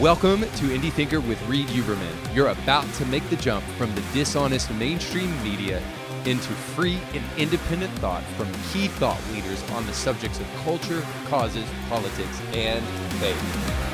Welcome to Indie Thinker with Reed Uberman. You're about to make the jump from the dishonest mainstream media into free and independent thought from key thought leaders on the subjects of culture, causes, politics, and faith.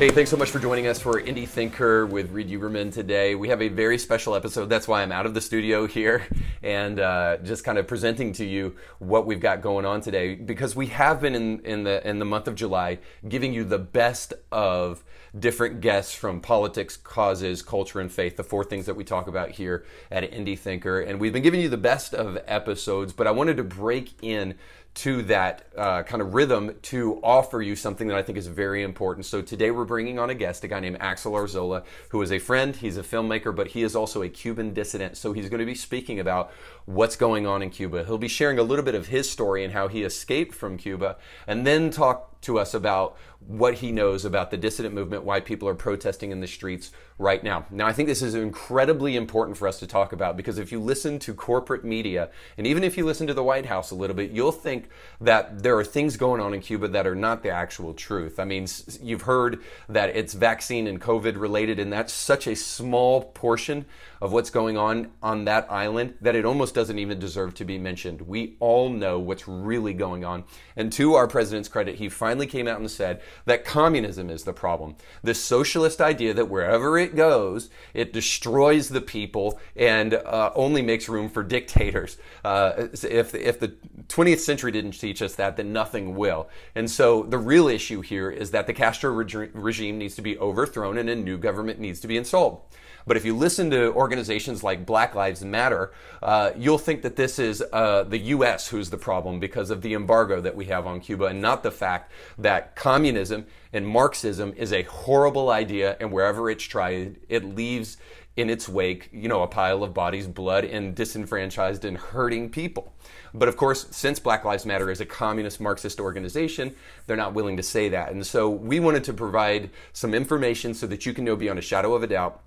Hey, thanks so much for joining us for Indie Thinker with Reed Uberman today. We have a very special episode. That's why I'm out of the studio here and uh, just kind of presenting to you what we've got going on today because we have been in, in the in the month of July giving you the best of different guests from politics, causes, culture, and faith, the four things that we talk about here at Indie Thinker. And we've been giving you the best of episodes, but I wanted to break in to that uh, kind of rhythm to offer you something that I think is very important. So today we're bringing on a guest, a guy named Axel Arzola, who is a friend. He's a filmmaker, but he is also a Cuban dissident. So he's going to be speaking about what's going on in Cuba. He'll be sharing a little bit of his story and how he escaped from Cuba, and then talk to us about what he knows about the dissident movement, why people are protesting in the streets right now. Now, I think this is incredibly important for us to talk about because if you listen to corporate media, and even if you listen to the White House a little bit, you'll think that there are things going on in Cuba that are not the actual truth. I mean, you've heard that it's vaccine and COVID related, and that's such a small portion of what's going on on that island that it almost doesn't even deserve to be mentioned. We all know what's really going on. And to our president's credit, he finally came out and said that communism is the problem. This socialist idea that wherever it goes, it destroys the people and uh, only makes room for dictators. Uh, if, if the 20th century didn't teach us that, then nothing will. And so the real issue here is that the Castro regime needs to be overthrown and a new government needs to be installed. But if you listen to organizations like Black Lives Matter, uh, you'll think that this is uh, the U.S. who's the problem because of the embargo that we have on Cuba, and not the fact that communism and Marxism is a horrible idea, and wherever it's tried, it leaves in its wake, you know, a pile of bodies, blood, and disenfranchised and hurting people. But of course, since Black Lives Matter is a communist Marxist organization, they're not willing to say that. And so we wanted to provide some information so that you can know beyond a shadow of a doubt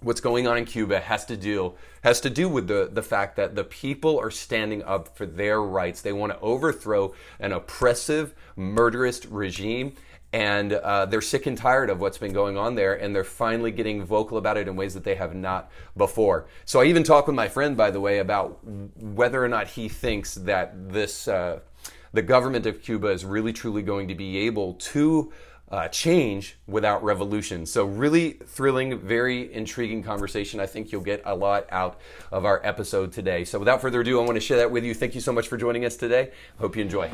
what's going on in Cuba has to do has to do with the the fact that the people are standing up for their rights. They want to overthrow an oppressive, murderous regime. And uh, they're sick and tired of what's been going on there, and they're finally getting vocal about it in ways that they have not before. So, I even talked with my friend, by the way, about whether or not he thinks that this uh, the government of Cuba is really truly going to be able to uh, change without revolution. So, really thrilling, very intriguing conversation. I think you'll get a lot out of our episode today. So, without further ado, I want to share that with you. Thank you so much for joining us today. Hope you enjoy.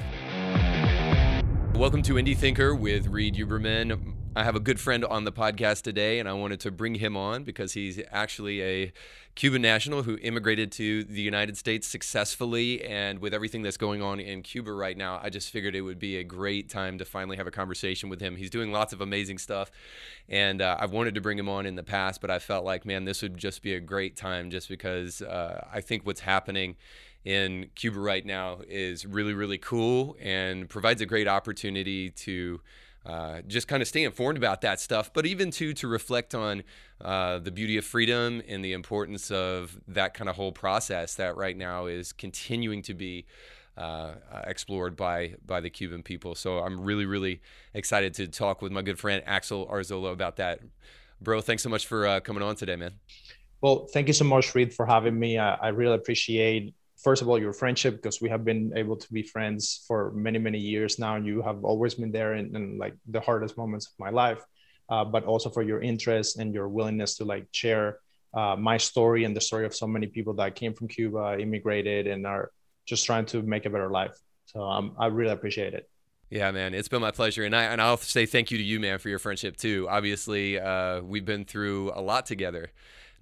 Welcome to Indie Thinker with Reed Uberman. I have a good friend on the podcast today, and I wanted to bring him on because he's actually a Cuban national who immigrated to the United States successfully. And with everything that's going on in Cuba right now, I just figured it would be a great time to finally have a conversation with him. He's doing lots of amazing stuff, and uh, I've wanted to bring him on in the past, but I felt like, man, this would just be a great time just because uh, I think what's happening in Cuba right now is really, really cool and provides a great opportunity to uh, just kind of stay informed about that stuff, but even to to reflect on uh, the beauty of freedom and the importance of that kind of whole process that right now is continuing to be uh, explored by by the Cuban people. So I'm really really excited to talk with my good friend Axel Arzola about that. Bro, thanks so much for uh, coming on today, man. Well, thank you so much, Reed, for having me. I, I really appreciate first of all your friendship because we have been able to be friends for many many years now and you have always been there in, in like the hardest moments of my life. Uh, but also for your interest and your willingness to like share uh, my story and the story of so many people that came from cuba immigrated and are just trying to make a better life. So um, i really appreciate it. Yeah, man, it's been my pleasure, and I and I'll say thank you to you, man, for your friendship too. Obviously, uh, we've been through a lot together,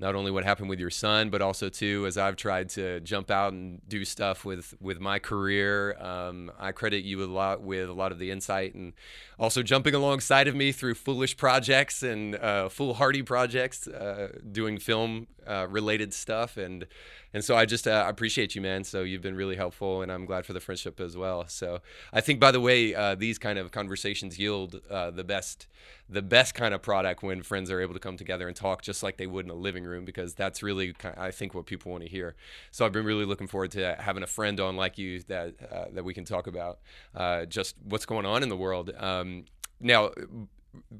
not only what happened with your son, but also too as I've tried to jump out and do stuff with with my career. Um, I credit you a lot with a lot of the insight and also jumping alongside of me through foolish projects and uh, foolhardy projects, uh, doing film uh, related stuff and and so I just uh, appreciate you, man. So you've been really helpful, and I'm glad for the friendship as well. So I think, by the way, uh, these kind of conversations yield uh, the best the best kind of product when friends are able to come together and talk just like they would in a living room because that's really I think what people want to hear. So I've been really looking forward to having a friend on like you that uh, that we can talk about uh, just what's going on in the world. Um, now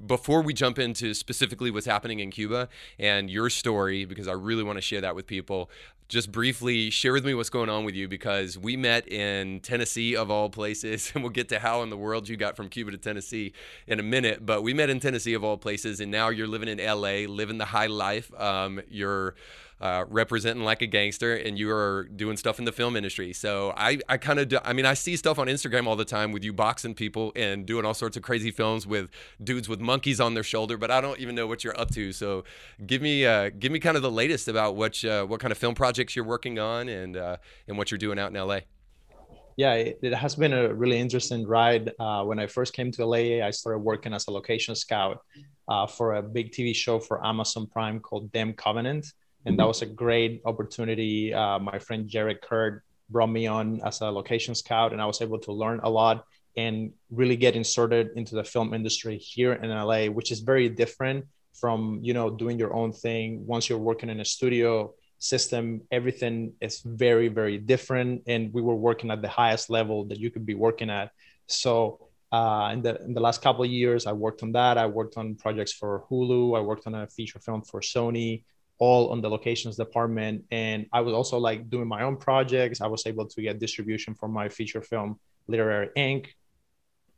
before we jump into specifically what's happening in Cuba and your story, because I really want to share that with people, just briefly share with me what's going on with you because we met in Tennessee, of all places, and we'll get to how in the world you got from Cuba to Tennessee in a minute. But we met in Tennessee, of all places, and now you're living in LA, living the high life. Um, you're uh, representing like a gangster and you are doing stuff in the film industry. So I, I kind of, I mean, I see stuff on Instagram all the time with you boxing people and doing all sorts of crazy films with dudes with monkeys on their shoulder, but I don't even know what you're up to. So give me, uh, give me kind of the latest about what, uh, what kind of film projects you're working on and, uh, and what you're doing out in LA. Yeah, it, has been a really interesting ride. Uh, when I first came to LA, I started working as a location scout for a big TV show for Amazon Prime called Damned Covenant and that was a great opportunity. Uh, my friend Jared Kurt brought me on as a location scout, and I was able to learn a lot and really get inserted into the film industry here in LA, which is very different from you know doing your own thing. Once you're working in a studio system, everything is very very different, and we were working at the highest level that you could be working at. So. Uh, in the in the last couple of years, I worked on that. I worked on projects for Hulu. I worked on a feature film for Sony all on the locations department. And I was also like doing my own projects. I was able to get distribution for my feature film, Literary Inc.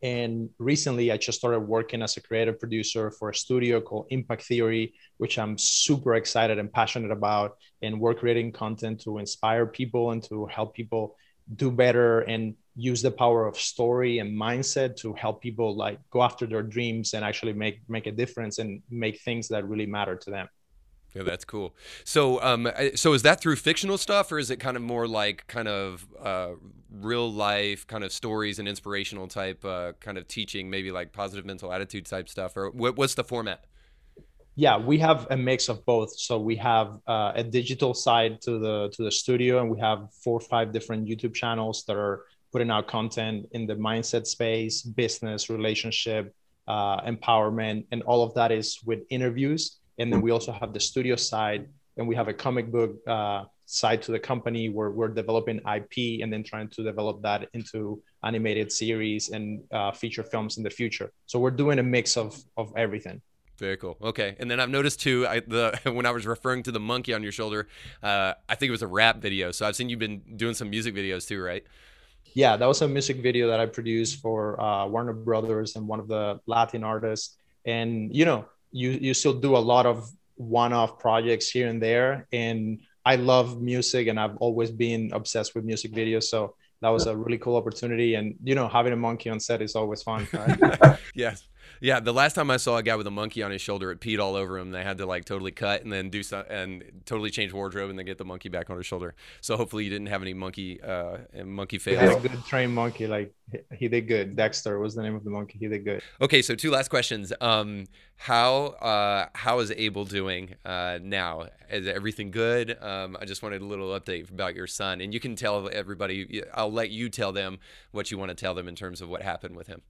And recently, I just started working as a creative producer for a studio called Impact Theory, which I'm super excited and passionate about. And we're creating content to inspire people and to help people do better and use the power of story and mindset to help people like go after their dreams and actually make make a difference and make things that really matter to them. Yeah, that's cool. So, um, so is that through fictional stuff, or is it kind of more like kind of uh, real life kind of stories and inspirational type uh, kind of teaching, maybe like positive mental attitude type stuff, or what, what's the format? Yeah, we have a mix of both. So we have uh, a digital side to the to the studio, and we have four or five different YouTube channels that are putting out content in the mindset space, business, relationship, uh, empowerment, and all of that is with interviews and then we also have the studio side and we have a comic book uh, side to the company where we're developing ip and then trying to develop that into animated series and uh, feature films in the future so we're doing a mix of of everything very cool. Okay, and then I've noticed too. I, the when I was referring to the monkey on your shoulder, uh, I think it was a rap video. So I've seen you've been doing some music videos too, right? Yeah, that was a music video that I produced for uh, Warner Brothers and one of the Latin artists. And you know, you you still do a lot of one-off projects here and there. And i love music and i've always been obsessed with music videos. So that was a really cool opportunity. And you know having a monkey on set is always fun right? yes yeah, the last time I saw a guy with a monkey on his shoulder, it peed all over him. They had to like totally cut and then do some and totally change wardrobe and then get the monkey back on his shoulder. So hopefully you didn't have any monkey uh monkey fails. a good trained monkey, like he did good. Dexter was the name of the monkey. He did good. Okay, so two last questions. Um, how uh how is Abel doing uh now? Is everything good? Um, I just wanted a little update about your son, and you can tell everybody. I'll let you tell them what you want to tell them in terms of what happened with him.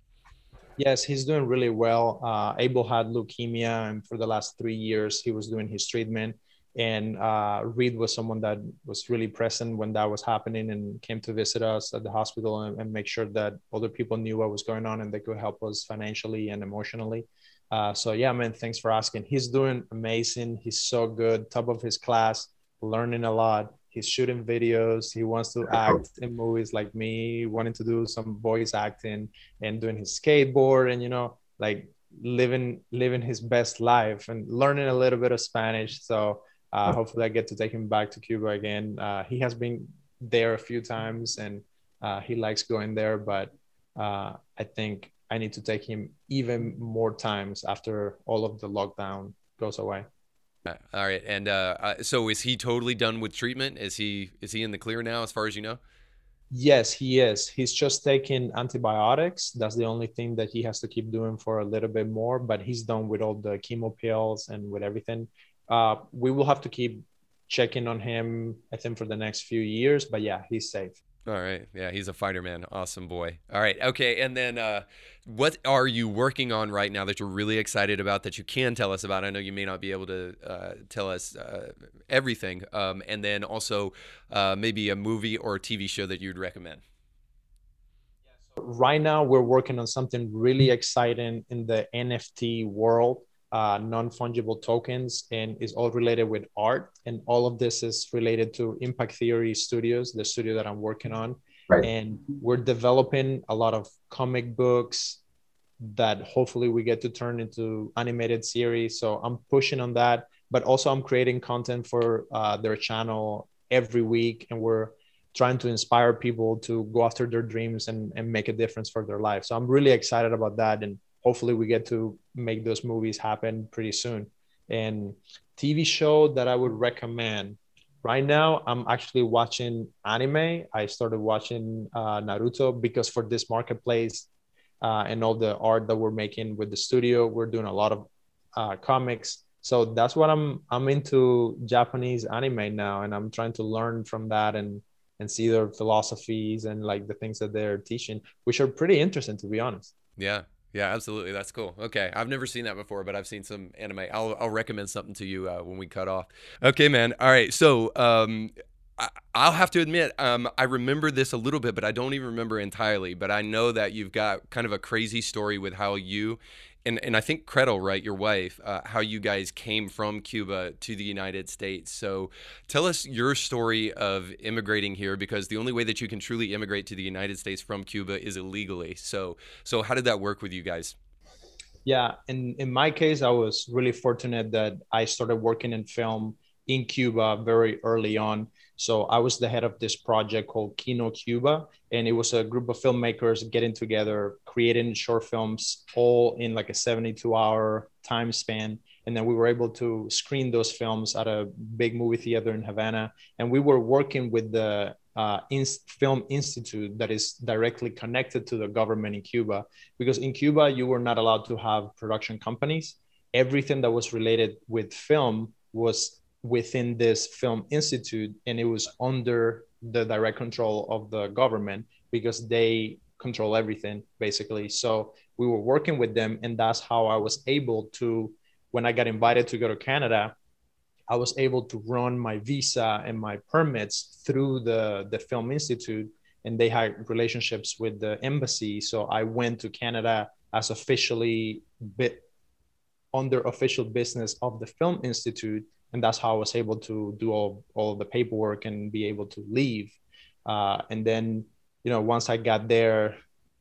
Yes, he's doing really well. Uh, Abel had leukemia, and for the last three years, he was doing his treatment. And uh, Reed was someone that was really present when that was happening and came to visit us at the hospital and, and make sure that other people knew what was going on and they could help us financially and emotionally. Uh, so yeah, man, thanks for asking. He's doing amazing. He's so good, top of his class, learning a lot he's shooting videos he wants to act in movies like me wanting to do some voice acting and doing his skateboard and you know like living living his best life and learning a little bit of spanish. So uh, hopefully i get to take him back to cuba again. Uh, he has been there a few times and uh, he likes going there but uh, i think i need to take him even more times after all of the lockdown goes away all right, and uh, uh, so is he totally done with treatment? Is he is he in the clear now, as far as you know? Yes, he is. He's just taking antibiotics. That's the only thing that he has to keep doing for a little bit more. But he's done with all the chemo pills and with everything. Uh, we will have to keep checking on him. I think for the next few years. But yeah, he's safe. All right. Yeah, he's a fighter man. Awesome boy. All right. Okay. And then uh, what are you working on right now that you're really excited about that you can tell us about? I know you may not be able to uh, tell us uh, everything. Um, and then also uh, maybe a movie or a TV show that you'd recommend. Right now we're working on something really exciting in the nft world uh, non-fungible tokens and is all related with art. And all of this is related to impact theory studios the studio that i'm working on. Right. and we're developing a lot of comic books that hopefully we get to turn into animated series. So i'm pushing on that but also i'm creating content for uh, their channel every week. And we're trying to inspire people to go after their dreams and, and make a difference for their life. So i'm really excited about that. And hopefully we get to make those movies happen pretty soon. And TV show that I would recommend right now, I'm actually watching anime. I started watching uh, Naruto because for this marketplace uh, and all the art that we're making with the studio, we're doing a lot of uh, comics. So that's what I'm I'm into Japanese anime now, and I'm trying to learn from that and and see their philosophies and like the things that they're teaching, which are pretty interesting to be honest. Yeah, yeah, absolutely. That's cool. Okay, I've never seen that before, but I've seen some anime. I'll I'll recommend something to you uh, when we cut off. Okay, man. All right. So, um, I, will have to admit, um, I remember this a little bit, but I don't even remember entirely. But I know that you've got kind of a crazy story with how you and and I think Gretel, right, your wife, uh, how you guys came from Cuba to the United States. So tell us your story of immigrating here, because the only way that you can truly immigrate to the United States from Cuba is illegally. So so how did that work with you guys? Yeah, in in my case, I was really fortunate that I started working in film in Cuba very early on. So I was the head of this project called Kino Cuba, and it was a group of filmmakers getting together, creating short films, all in like a 72-hour time span. And then we were able to screen those films at a big movie theater in Havana. And we were working with the uh, in- Film Institute that is directly connected to the government in Cuba, because in Cuba you were not allowed to have production companies. Everything that was related with film was within this film institute and it was under the direct control of the government because they control everything basically. So we were working with them and that's how i was able to when i got invited to go to canada i was able to run my visa and my permits through the the film institute and they had relationships with the embassy. So i went to canada as officially bit under official business of the film institute and that's how I was able to do all all the paperwork and be able to leave. Uh, and then, you know, once I got there,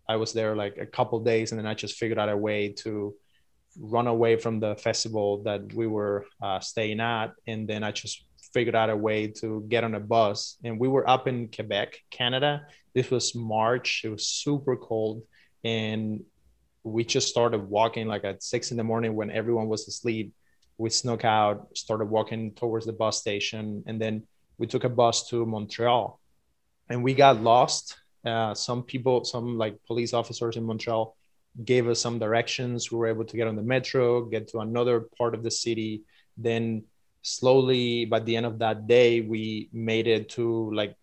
I was there like a couple days, and then I just figured out a way to run away from the festival that we were uh, staying at, and then I just figured out a way to get on a bus. And we were up in Quebec, Canada. This was March. It was super cold, and we just started walking like at six in the morning when everyone was asleep we snuck out, started walking towards the bus station, and then we took a bus to Montreal, and we got lost. Uh, some people, some like police officers in Montreal, gave us some directions. We were able to get on the metro, get to another part of the city. Then slowly, by the end of that day, we made it to like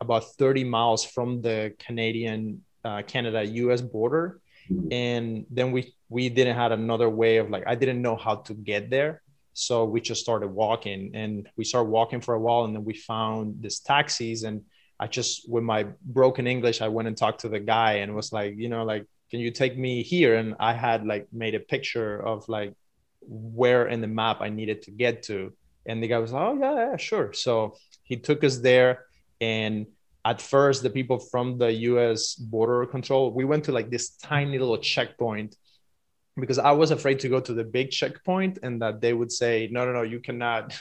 about 30 miles from the Canadian, uh, Canada, US border. Mm-hmm. And then we we didn't have another way of like i didn't know how to get there. So we just started walking and we started walking for a while and then we found this taxis and i just with my broken english i went and talked to the guy and was like you know like can you take me here? And i had like made a picture of like where in the map i needed to get to. And the guy was like oh yeah, yeah sure. So he took us there and at first the people from the us border control we went to like this tiny little checkpoint because I was afraid to go to the big checkpoint and that they would say, no, no, no, you cannot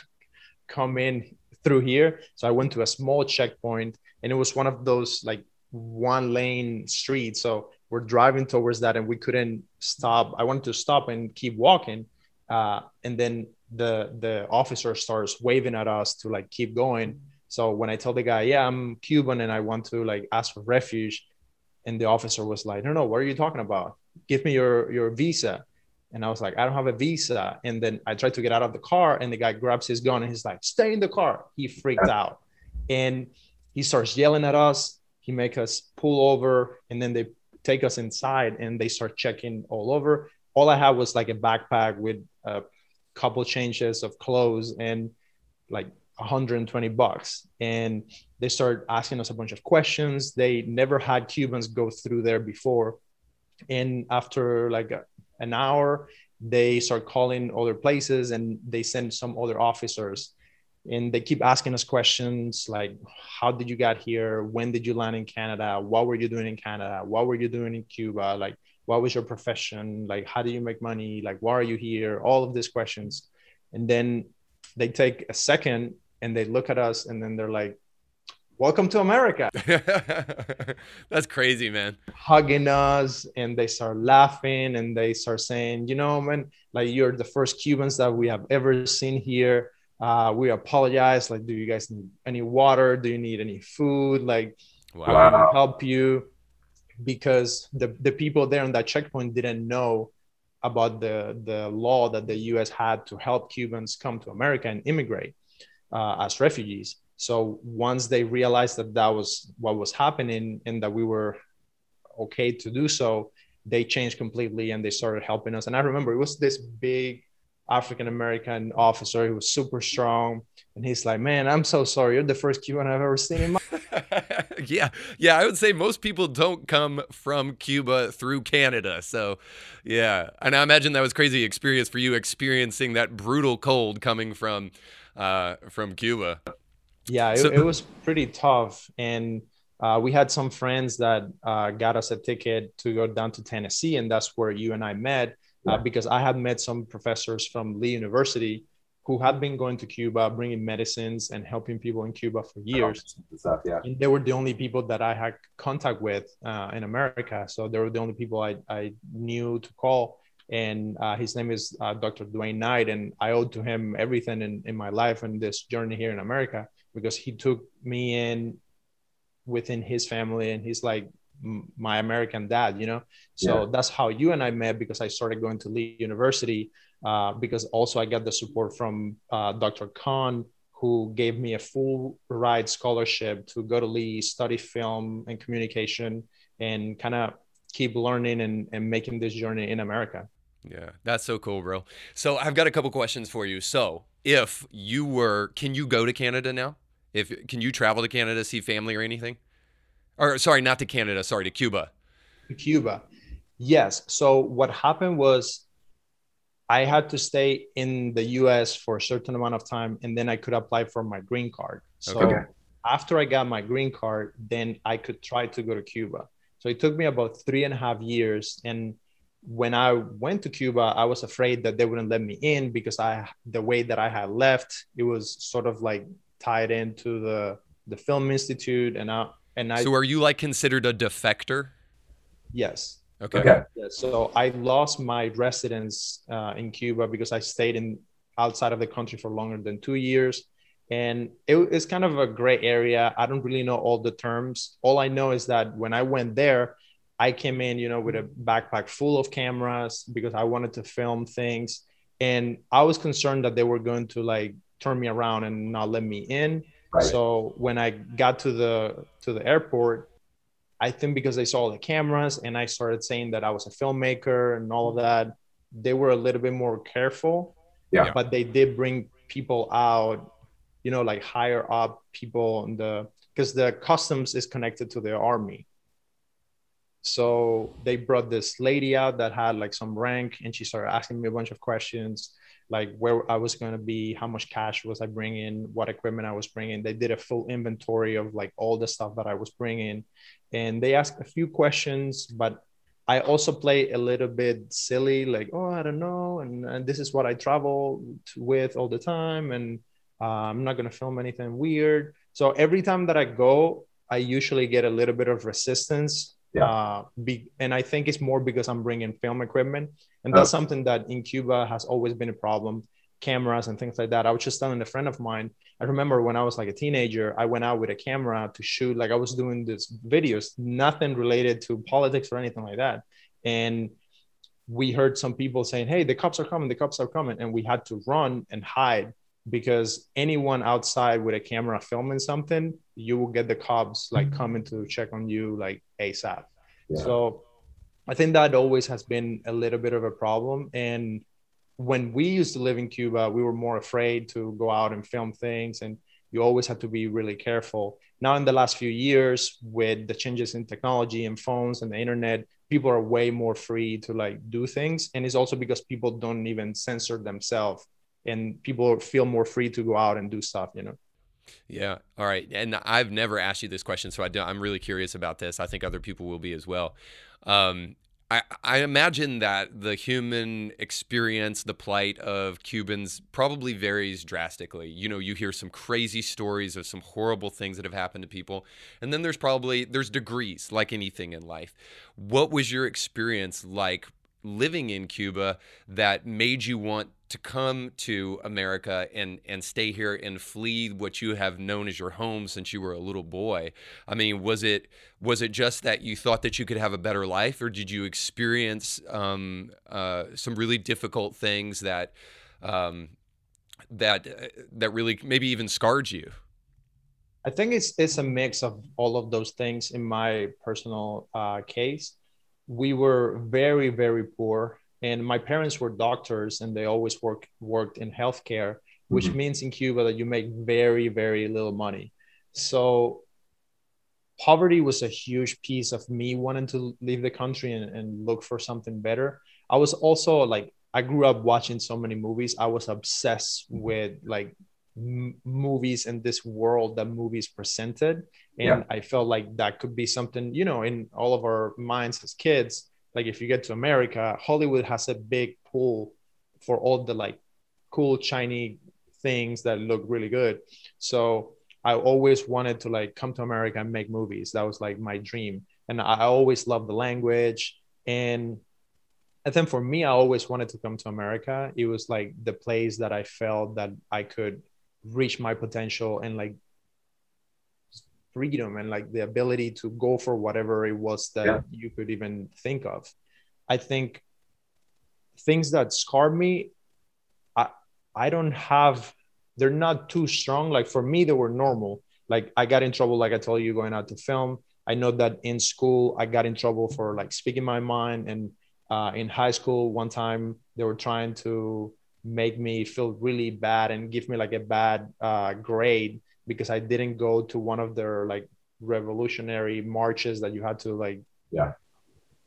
come in through here. So I went to a small checkpoint and it was one of those like one lane streets. So we're driving towards that and we couldn't stop. I wanted to stop and keep walking. Uh, and then the the officer starts waving at us to like keep going. So when I tell the guy, yeah, I'm Cuban and I want to like ask for refuge, and the officer was like, no, no, what are you talking about? give me your your visa. And i was like i don't have a visa. And then i tried to get out of the car and the guy grabs his gun and he's like stay in the car. He freaked out. And he starts yelling at us. He make us pull over and then they take us inside and they start checking all over. All i had was like a backpack with a couple changes of clothes and like 120 bucks. And they start asking us a bunch of questions. They never had cubans go through there before. And after like a, an hour they start calling other places and they send some other officers. And they keep asking us questions like how did you get here? When did you land in canada? What were you doing in canada? What were you doing in cuba? Like what was your profession? Like how do you make money? Like why are you here? All of these questions. And then they take a second and they look at us and then they're like welcome to america. That's crazy man. Hugging us and they start laughing and they start saying you know man like you're the first cubans that we have ever seen here. Uh, we apologize like do you guys need any water? Do you need any food? Like wow. help you? Because the, the people there on that checkpoint didn't know about the, the law that the US had to help Cubans come to America and immigrate uh, as refugees. So once they realized that that was what was happening and that we were okay to do so, they changed completely and they started helping us. And I remember it was this big African American officer. He was super strong, and he's like, "Man, I'm so sorry. You're the first Cuban I've ever seen in my." yeah, yeah. I would say most people don't come from Cuba through Canada. So, yeah, and I imagine that was crazy experience for you experiencing that brutal cold coming from uh, from Cuba. Yeah, it, so- it was pretty tough, and uh, we had some friends that uh, got us a ticket to go down to Tennessee, and that's where you and I met uh, because I had met some professors from Lee University who had been going to Cuba, bringing medicines and helping people in Cuba for years. Stuff, yeah. And they were the only people that I had contact with uh, in America. So they were the only people I, I knew to call. And uh, his name is uh, Dr. Dwayne Knight. And I owe to him everything in, in my life and this journey here in America because he took me in within his family and he's like my American dad, you know. So yeah. that's how you and I met because I started going to Lee University uh, because also I got the support from uh, Dr. Khan, who gave me a full ride scholarship to go to Lee, study film and communication, and kind of keep learning and, and making this journey in America. Yeah, that's so cool, bro. So I've got a couple questions for you. So if you were, can you go to Canada now? If can you travel to Canada, see family or anything? Or sorry, not to Canada. Sorry, to Cuba. To Cuba. Yes. So what happened was I had to stay in the US for a certain amount of time and then I could apply for my green card. So okay. after I got my green card, then I could try to go to Cuba. So it took me about three and a half years. And when I went to Cuba, I was afraid that they wouldn't let me in because I the way that I had left, it was sort of like tied into the the film institute and I and I. So are you like considered a defector? Yes. Okay. okay. Yeah, so I lost my residence uh, in Cuba because I stayed in outside of the country for longer than two years, and it, it's kind of a gray area. I don't really know all the terms. All I know is that when I went there, I came in, you know, with a backpack full of cameras because I wanted to film things, and I was concerned that they were going to like turn me around and not let me in. Right. So when I got to the to the airport, I think because they saw the cameras and I started saying that I was a filmmaker and all of that, they were a little bit more careful. Yeah. But they did bring people out, you know, like higher up people in the because the customs is connected to the army. So they brought this lady out that had like some rank and she started asking me a bunch of questions like where I was going to be, how much cash was I bringing, what equipment I was bringing. They did a full inventory of like all the stuff that I was bringing. And they asked a few questions, but I also play a little bit silly, like, oh, I don't know. And, and this is what I travel with all the time. And uh, I'm not going to film anything weird. So every time that I go, I usually get a little bit of resistance yeah. Uh, be, and I think it's more because I'm bringing film equipment, and that's something that in Cuba has always been a problem. Cameras and things like that. I was just telling a friend of mine. I remember when I was like a teenager, I went out with a camera to shoot. Like I was doing these videos, nothing related to politics or anything like that. And we heard some people saying, "Hey, the cops are coming! The cops are coming!" And we had to run and hide because anyone outside with a camera filming something, you will get the cops like mm-hmm. coming to check on you like ASAP. Yeah. So I think that always has been a little bit of a problem. And when we used to live in Cuba, we were more afraid to go out and film things, and you always had to be really careful. Now, in the last few years, with the changes in technology and phones and the internet, people are way more free to like do things, and it's also because people don't even censor themselves, and people feel more free to go out and do stuff. You know. Yeah. All right. And I've never asked you this question, so I am really curious about this. I think other people will be as well. Um, I, I imagine that the human experience, the plight of Cubans probably varies drastically. You know, you hear some crazy stories of some horrible things that have happened to people. And then there's probably there's degrees like anything in life. What was your experience like living in Cuba that made you want to come to America and and stay here and flee what you have known as your home since you were a little boy? I mean, was it was it just that you thought that you could have a better life, or did you experience um, uh, some really difficult things that um, that uh, that really maybe even scarred you? I think it's it's a mix of all of those things. In my personal uh, case, we were very very poor and my parents were doctors and they always work worked in healthcare which mm-hmm. means in cuba that you make very very little money. So poverty was a huge piece of me wanting to leave the country and, and look for something better. I was also like i grew up watching so many movies i was obsessed with like m- movies and this world that movies presented and yeah. i felt like that could be something you know in all of our minds as kids like if you get to America, Hollywood has a big pool for all the like cool shiny things that look really good. So I always wanted to like come to America and make movies. That was like my dream. And I always loved the language. And I think for me, I always wanted to come to America. It was like the place that I felt that I could reach my potential and like freedom and like the ability to go for whatever it was that yeah. you could even think of. I think things that scarred me, I I don't have they're not too strong. Like for me, they were normal. Like I got in trouble, like I told you, going out to film. I know that in school I got in trouble for like speaking my mind. And uh, in high school, one time they were trying to make me feel really bad and give me like a bad uh, grade because I didn't go to one of their like revolutionary marches that you had to like yeah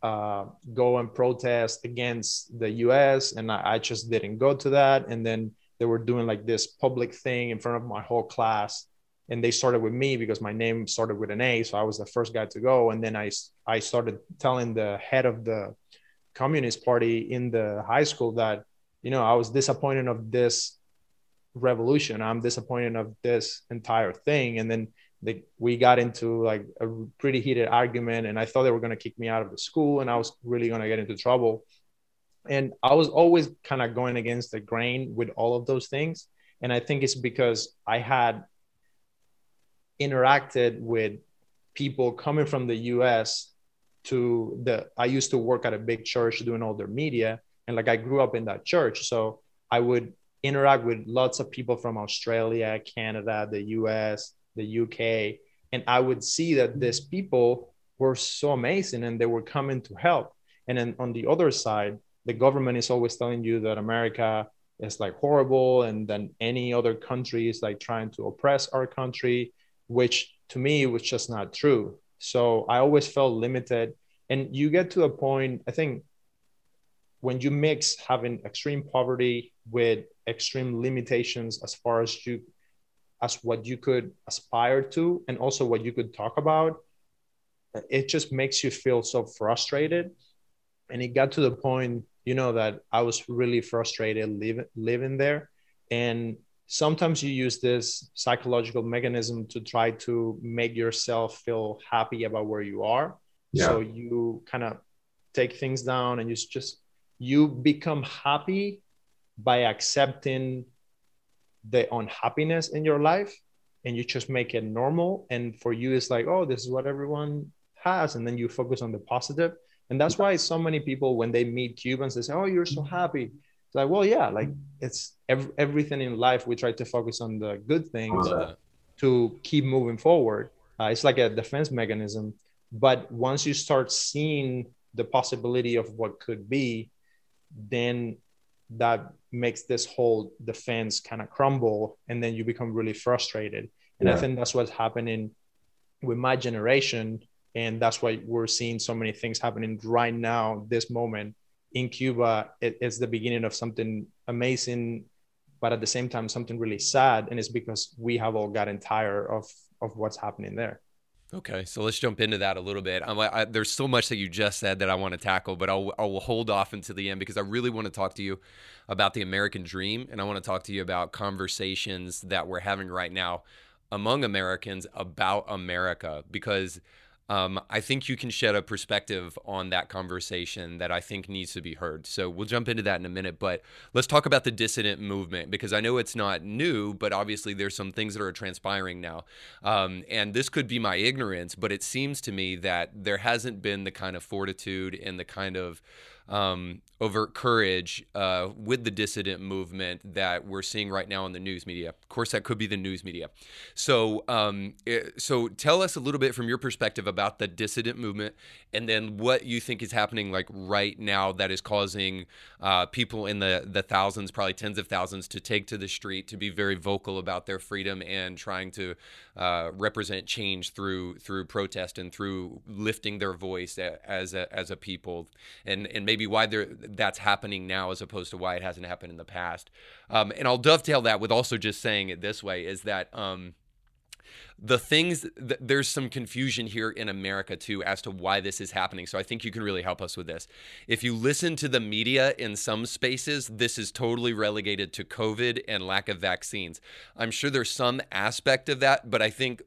uh, go and protest against the U.S. and I, I, just didn't go to that. And then they were doing like this public thing in front of my whole class, and they started with me because my name started with an A, so I was the first guy to go. And then I I started telling the head of the Communist Party in the high school that you know I was disappointed of this revolution. I'm disappointed of this entire thing. And then we got into like a pretty heated argument, and I thought they were going to kick me out of the school, and I was really going to get into trouble. And I was always kind of going against the grain with all of those things. And I think it's because I had interacted with people coming from the US to the I used to work at a big church doing all their media and like I grew up in that church so I would interact with lots of people from Australia, Canada, the US, the UK, and I would see that these people were so amazing and they were coming to help. And then on the other side, the government is always telling you that America is like horrible and then any other country is like trying to oppress our country, which to me was just not true. So I always felt limited. And you get to a point, I think when you mix having extreme poverty with extreme limitations as far as you as what you could aspire to and also what you could talk about it just makes you feel so frustrated. And it got to the point you know that i was really frustrated living living there. And sometimes you use this psychological mechanism to try to make yourself feel happy about where you are. Yeah. so you kind of take things down and you just you become happy by accepting the unhappiness in your life and you just make it normal and for you it's like oh this is what everyone has and then you focus on the positive. And that's why so many people when they meet cubans they say oh you're so happy it's like well yeah like it's ev- everything in life we try to focus on the good things to keep moving forward. Uh, it's like a defense mechanism. But once you start seeing the possibility of what could be then that makes this whole defense kind of crumble and then you become really frustrated. And yeah. i think that's what's happening with my generation and that's why we're seeing so many things happening right now this moment. In cuba it, it's the beginning of something amazing but at the same time something really sad and it's because we have all gotten tired of of what's happening there Okay, so let's jump into that a little bit. I, there's so much that you just said that I want to tackle, but I'll, I'll hold off until the end because I really want to talk to you about the American dream, and I want to talk to you about conversations that we're having right now among Americans about America because um, I think you can shed a perspective on that conversation that I think needs to be heard. So we'll jump into that in a minute, but let's talk about the dissident movement because I know it's not new, but obviously there's some things that are transpiring now. Um, and this could be my ignorance, but it seems to me that there hasn't been the kind of fortitude and the kind of um, overt courage uh, with the dissident movement that we're seeing right now in the news media. Of course, that could be the news media. So, um, eh, so tell us a little bit from your perspective about the dissident movement, and then what you think is happening like right now that is causing uh, people in the the thousands, probably tens of thousands, to take to the street to be very vocal about their freedom and trying to uh, represent change through through protest and through lifting their voice as a, as a people, and and maybe why that's happening now as opposed to why it hasn't happened in the past. Um, and I'll dovetail that with also just saying it this way: is that um, the things th- there's some confusion here in America too as to why this is happening. So I think you can really help us with this. If you listen to the media in some spaces, this is totally relegated to COVID and lack of vaccines. I'm sure there's some aspect of that, but I think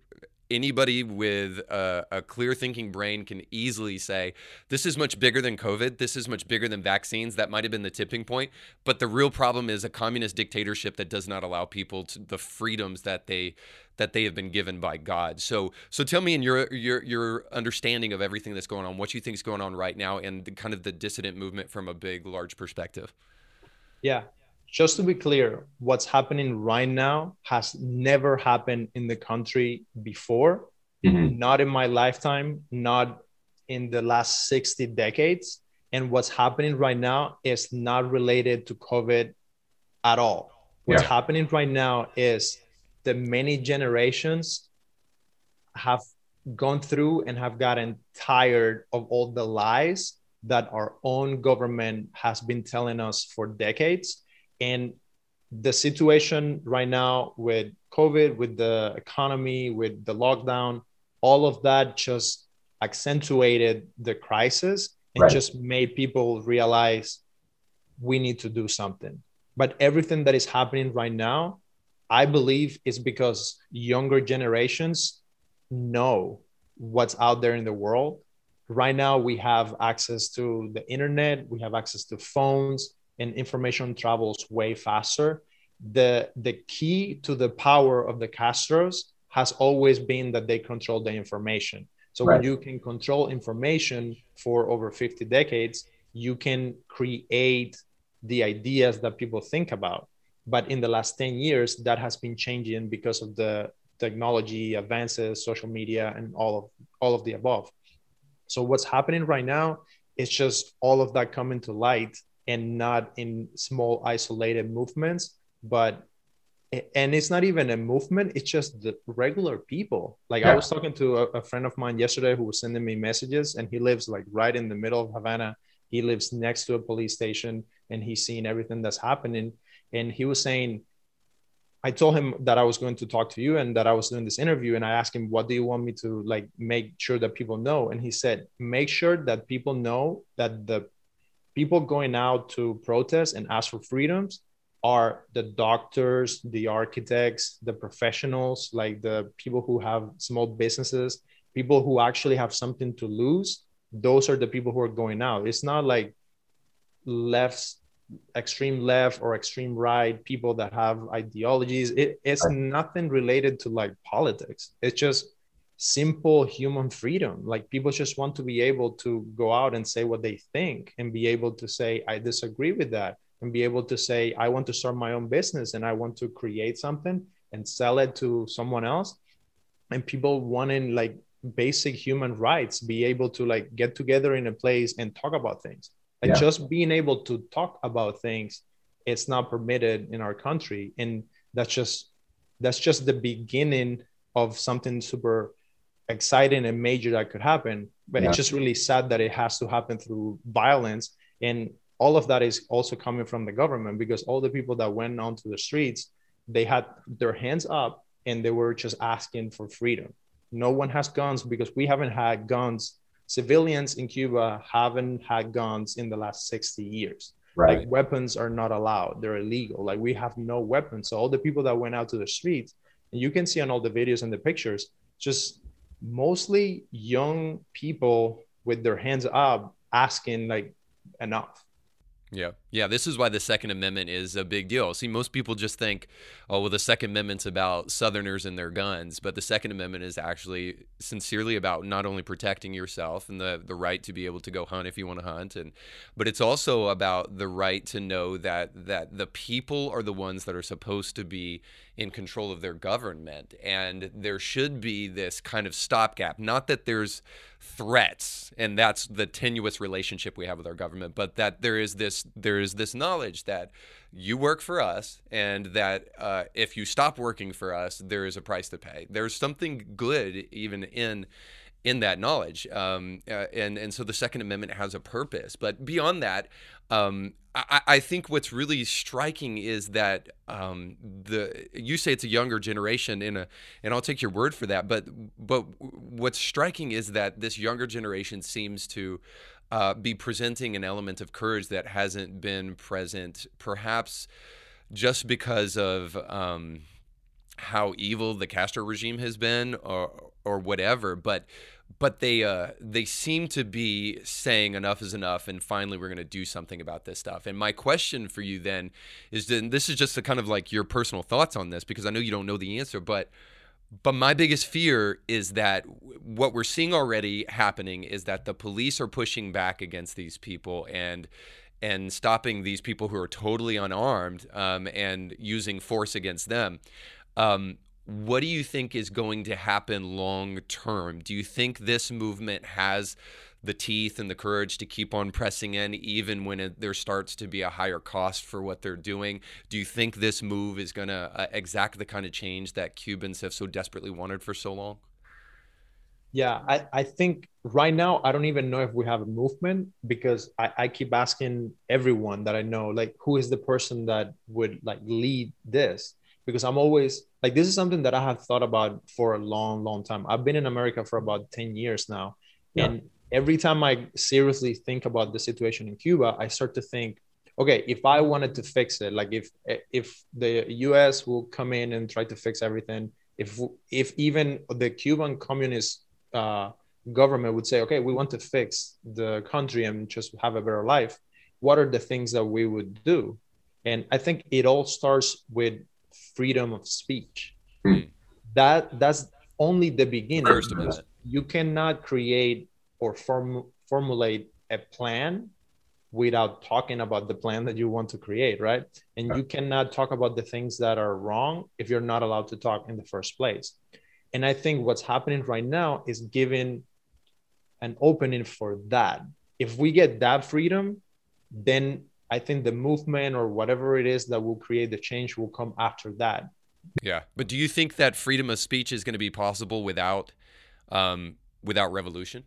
anybody with a, a, clear thinking brain can easily say this is much bigger than covid. This is much bigger than vaccines. That might have been the tipping point. But the real problem is a communist dictatorship that does not allow people to, the freedoms that they that they have been given by god. So so tell me in your your your understanding of everything that's going on what you think is going on right now and the, kind of the dissident movement from a big large perspective. Yeah just to be clear, what's happening right now has never happened in the country before, mm-hmm. not in my lifetime, not in the last 60 decades. And what's happening right now is not related to COVID at all. What's yeah. happening right now is the many generations have gone through and have gotten tired of all the lies that our own government has been telling us for decades and the situation right now with COVID, with the economy, with the lockdown, all of that just accentuated the crisis and right. just made people realize we need to do something. But everything that is happening right now, I believe, is because younger generations know what's out there in the world. Right now, we have access to the internet, we have access to phones, and information travels way faster. The, the key to the power of the Castros has always been that they control the information. So right. when you can control information for over 50 decades, you can create the ideas that people think about. But in the last 10 years, that has been changing because of the technology advances, social media, and all of all of the above. So what's happening right now is just all of that coming to light and not in small isolated movements but and it's not even a movement it's just the regular people. Like yeah. i was talking to a, a, friend of mine yesterday who was sending me messages and he lives like right in the middle of havana. He lives next to a police station and he's seeing everything that's happening. And he was saying i told him that i was going to talk to you and that i was doing this interview and i asked him what do you want me to like make sure that people know? And he said make sure that people know that the people going out to protest and ask for freedoms are the doctors, the architects, the professionals, like the people who have small businesses, people who actually have something to lose. Those are the people who are going out. It's not like left, extreme left or extreme right, people that have ideologies. It, it's nothing related to like politics. It's just simple human freedom. Like people just want to be able to go out and say what they think and be able to say, I disagree with that, and be able to say, I want to start my own business and I want to create something and sell it to someone else. And people wanting like basic human rights, be able to like get together in a place and talk about things. And yeah. just being able to talk about things it's not permitted in our country and that's just that's just the beginning of something super exciting and major that could happen but yeah. it's just really sad that it has to happen through violence. And all of that is also coming from the government because all the people that went onto the streets they had their hands up and they were just asking for freedom. No one has guns because we haven't had guns. Civilians in cuba haven't had guns in the last 60 years. Right. like weapons are not allowed. They're illegal. Like we have no weapons. So all the people that went out to the streets and you can see on all the videos and the pictures just mostly young people with their hands up asking like enough yeah. Yeah. This is why the Second Amendment is a big deal. See, most people just think, oh, well, the Second Amendment's about Southerners and their guns. But the Second Amendment is actually sincerely about not only protecting yourself and the, the right to be able to go hunt if you want to hunt, and but it's also about the right to know that that the people are the ones that are supposed to be in control of their government. And there should be this kind of stopgap. Not that there's threats and that's the tenuous relationship we have with our government, but that there is this there is this knowledge that you work for us and that uh, if you stop working for us, there is a price to pay. There's something good even in in that knowledge. Um, uh, and and so the Second Amendment has a purpose. But beyond that, um, I, I, think what's really striking is that um, the you say it's a younger generation in a, and I'll take your word for that. But but what's striking is that this younger generation seems to uh, be presenting an element of courage that hasn't been present, perhaps just because of um, how evil the Castro regime has been, or or whatever. But but they uh, they seem to be saying enough is enough, and finally we're going to do something about this stuff. And my question for you then is, then this is just a kind of like your personal thoughts on this because I know you don't know the answer, but but my biggest fear is that what we're seeing already happening is that the police are pushing back against these people and and stopping these people who are totally unarmed um, and using force against them. Um, what do you think is going to happen long term? Do you think this movement has the teeth and the courage to keep on pressing in, even when it, there starts to be a higher cost for what they're doing? Do you think this move is going to uh, exact the kind of change that Cubans have so desperately wanted for so long? Yeah, I, I think right now, I don't even know if we have a movement because I, I keep asking everyone that I know, like, who is the person that would like lead this? because I'm always like this is something that I have thought about for a long, long time. I've been in America for about 10 years now. Yeah. And every time I seriously think about the situation in Cuba, I start to think, okay, if I wanted to fix it, like if if the US will come in and try to fix everything, if if even the Cuban communist uh, government would say, okay, we want to fix the country and just have a better life, what are the things that we would do? And I think it all starts with freedom of speech. Mm. That that's only the beginning. First you cannot create or form, formulate a plan without talking about the plan that you want to create, right? And you cannot talk about the things that are wrong if you're not allowed to talk in the first place. And I think what's happening right now is giving an opening for that. If we get that freedom, then I think the movement or whatever it is that will create the change will come after that. Yeah, but do you think that freedom of speech is going to be possible without um, without revolution?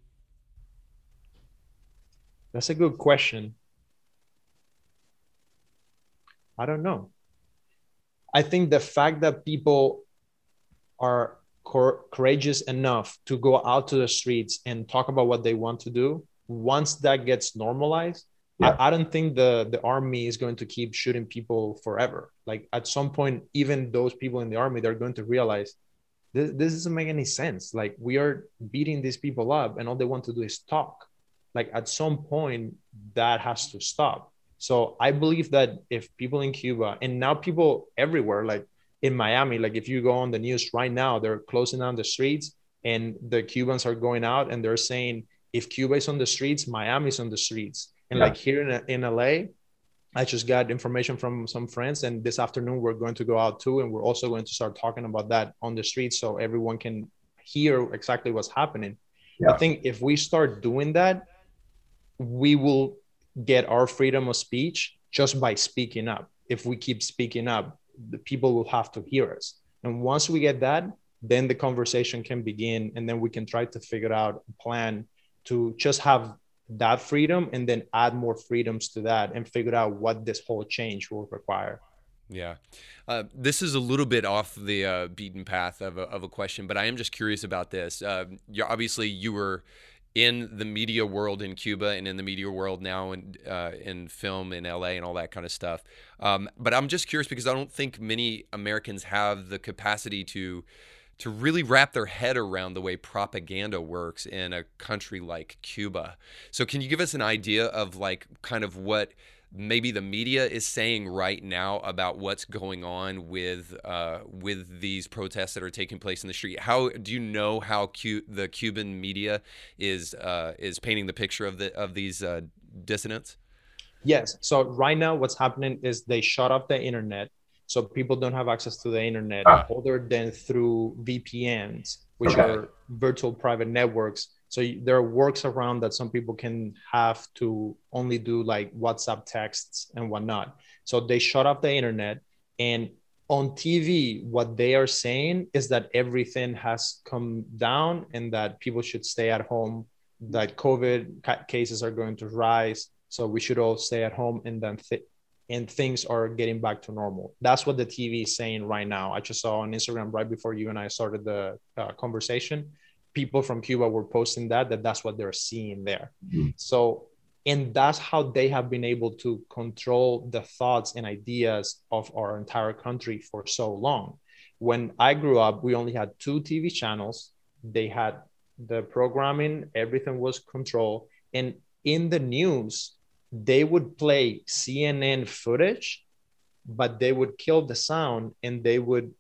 That's a good question. I don't know. I think the fact that people are cor- courageous enough to go out to the streets and talk about what they want to do, once that gets normalized, yeah. I, I, don't think the the army is going to keep shooting people forever. Like at some point, even those people in the army, they're going to realize this, this doesn't make any sense. Like we are beating these people up, and all they want to do is talk. Like at some point, that has to stop. So I believe that if people in Cuba and now people everywhere, like in Miami, like if you go on the news right now, they're closing down the streets and the Cubans are going out and they're saying if Cuba is on the streets, Miami's on the streets. And yeah. like here in, in LA, I just got information from some friends, and this afternoon we're going to go out too, and we're also going to start talking about that on the street so everyone can hear exactly what's happening. Yeah. I think if we start doing that, we will get our freedom of speech just by speaking up. if we keep speaking up, the people will have to hear us. And once we get that, then the conversation can begin, and then we can try to figure out a plan to just have that freedom and then add more freedoms to that and figure out what this whole change will require. Yeah. Uh, this is a little bit off the uh, beaten path of a, of a question, but I am just curious about this. Uh, obviously, you were in the media world in Cuba and in the media world now in uh, in film in LA and all that kind of stuff. Um, but I'm just curious because I don't think many Americans have the capacity to to really wrap their head around the way propaganda works in a country like Cuba. So can you give us an idea of like kind of what maybe the media is saying right now about what's going on with uh, with these protests that are taking place in the street. How do you know how Cu- the Cuban media is uh, is painting the picture of the of these uh, dissidents? Yes. So right now, what's happening is they shut off the internet, so people don't have access to the internet ah. other than through VPNs, which okay. are virtual private networks so there are works around that some people can have to only do like whatsapp texts and whatnot. So they shut off the internet and on tv what they are saying is that everything has come down and that people should stay at home that covid cases are going to rise so we should all stay at home and then th- and things are getting back to normal. That's what the tv is saying right now. I just saw on instagram right before you and i started the uh, conversation people from Cuba were posting that that that's what they're seeing there. Mm-hmm. So and that's how they have been able to control the thoughts and ideas of our entire country for so long. When I grew up, we only had two TV channels. They had the programming, everything was controlled. And in the news, they would play CNN footage, but they would kill the sound and they would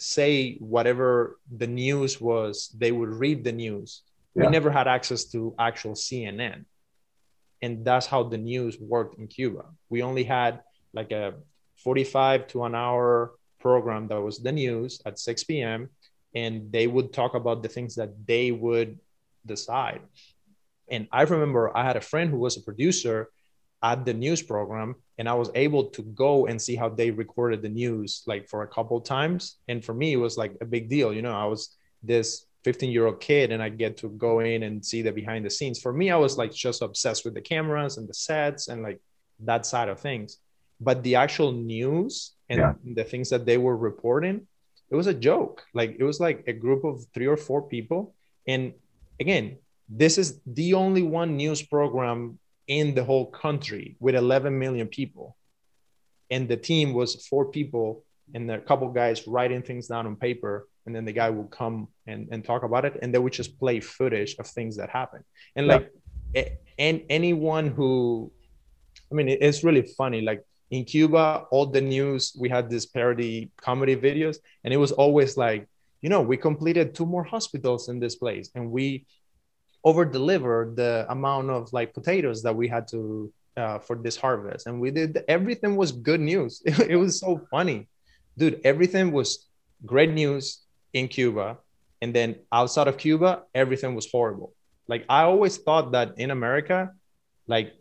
say whatever the news was, they would read the news. Yeah. We never had access to actual CNN. And that's how the news worked in Cuba. We only had like a 45 to an hour program that was the news at 6 p.m. And they would talk about the things that they would decide. And I remember I had a friend who was a producer at the news program and i was able to go and see how they recorded the news like for a couple times. And for me it was like a big deal you know i was this 15 year old kid and i get to go in and see the behind the scenes. For me i was like just obsessed with the cameras and the sets and like that side of things. But the actual news and yeah. the things that they were reporting it was a joke. Like it was like a group of three or four people. And again this is the only one news program in the whole country with 11 million people. And the team was four people and a couple guys writing things down on paper. And then the guy would come and, and talk about it. And they would just play footage of things that happened. And yeah. like, and anyone who, I mean, it's really funny. Like in Cuba, all the news, we had this parody comedy videos, and it was always like, you know, we completed two more hospitals in this place, and we over deliver the amount of like potatoes that we had to uh, for this harvest. And we did everything was good news. It, it was so funny. Dude everything was great news in cuba. And then outside of cuba everything was horrible. Like i always thought that in america like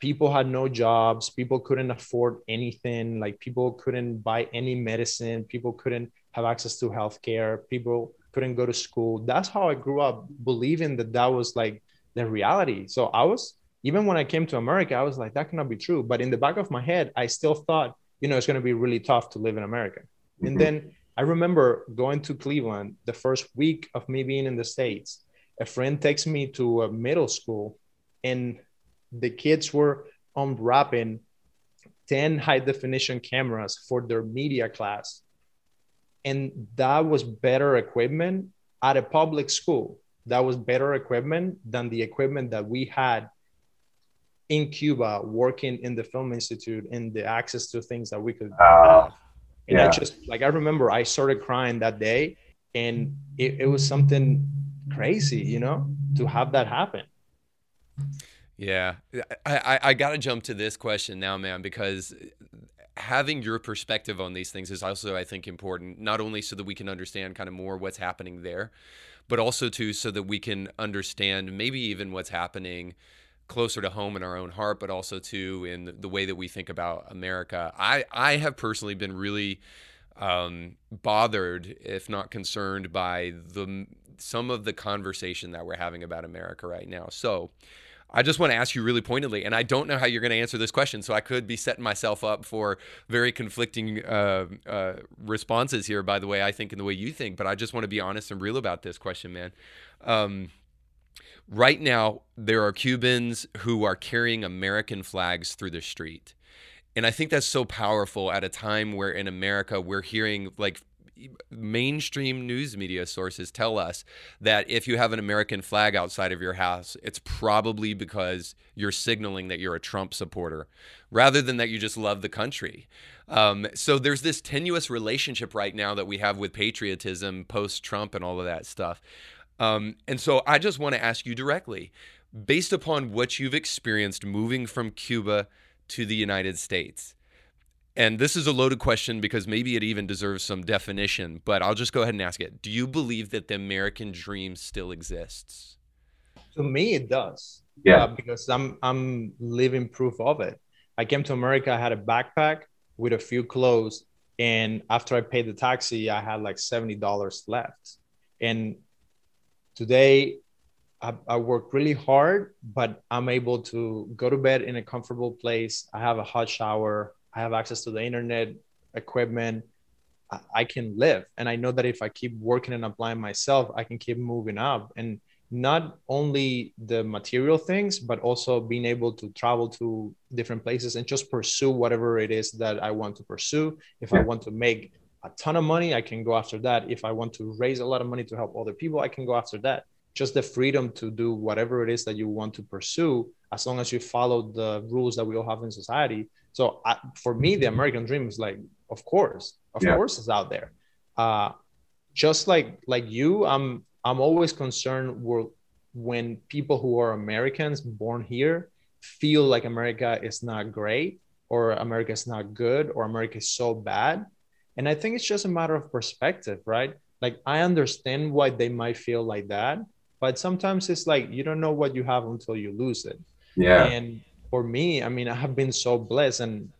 people had no jobs people couldn't afford anything like people couldn't buy any medicine people couldn't have access to healthcare people couldn't go to school. That's how I grew up believing that that was like the reality. So I was, even when I came to America, I was like, that cannot be true. But in the back of my head, I still thought, you know, it's going to be really tough to live in America. Mm-hmm. And then I remember going to Cleveland the first week of me being in the States. A friend takes me to a middle school, and the kids were unwrapping 10 high definition cameras for their media class and that was better equipment at a public school that was better equipment than the equipment that we had in Cuba working in the film institute and the access to things that we could uh, have. And yeah. I just like I remember I started crying that day and it, it was something crazy, you know, to have that happen. Yeah. I, I, I got to jump to this question now, man, because having your perspective on these things is also, I think, important, not only so that we can understand kind of more what's happening there, but also too so that we can understand maybe even what's happening closer to home in our own heart, but also too in the way that we think about America. I I have personally been really um, bothered, if not concerned, by the some of the conversation that we're having about America right now. So. I just want to ask you really pointedly, and I don't know how you're going to answer this question, so I could be setting myself up for very conflicting uh, uh, responses here. By the way, I think in the way you think, but I just want to be honest and real about this question, man. Um, right now, there are Cubans who are carrying American flags through the street. And I think that's so powerful at a time where in America we're hearing like mainstream news media sources tell us that if you have an American flag outside of your house, it's probably because you're signaling that you're a Trump supporter rather than that you just love the country. Um, so there's this tenuous relationship right now that we have with patriotism post Trump and all of that stuff. Um, and so I just want to ask you directly based upon what you've experienced moving from Cuba to the United States and this is a loaded question because maybe it even deserves some definition, but I'll just go ahead and ask it. Do you believe that the American dream still exists? To me, it does. Yeah, uh, because I'm I'm living proof of it. I came to America, I had a backpack with a few clothes, and after I paid the taxi, I had like seventy dollars left. And today, I, I work really hard, but I'm able to go to bed in a comfortable place. I have a hot shower. I have access to the internet, equipment. I can live. And I know that if I keep working and applying myself, I can keep moving up. And not only the material things, but also being able to travel to different places and just pursue whatever it is that I want to pursue. If. I want to make a ton of money, I can go after that. If I want to raise a lot of money to help other people, I can go after that. Just the freedom to do whatever it is that you want to pursue, as long as you follow the rules that we all have in society, so I, for me, the American dream is like, of course, of yeah. course, it's out there. Uh, just like like you, I'm I'm always concerned when people who are Americans born here feel like America is not great or America is not good or America is so bad. And I think it's just a matter of perspective, right? Like I understand why they might feel like that, but sometimes it's like you don't know what you have until you lose it. Yeah. And for me, I mean, I have been so blessed and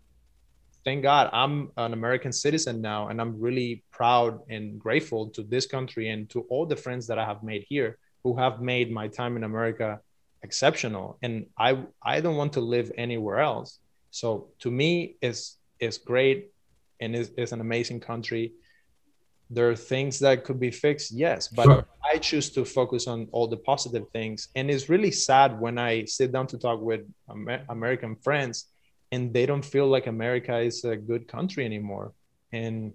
thank God I'm an American citizen now. And I'm really proud and grateful to this country and to all the friends that I have made here who have made my time in America exceptional. And I, I don't want to live anywhere else. So to me, it's, it's great and it's, it's an amazing country there are things that could be fixed yes but sure. i choose to focus on all the positive things and it's really sad when i sit down to talk with Amer- american friends and they don't feel like america is a good country anymore and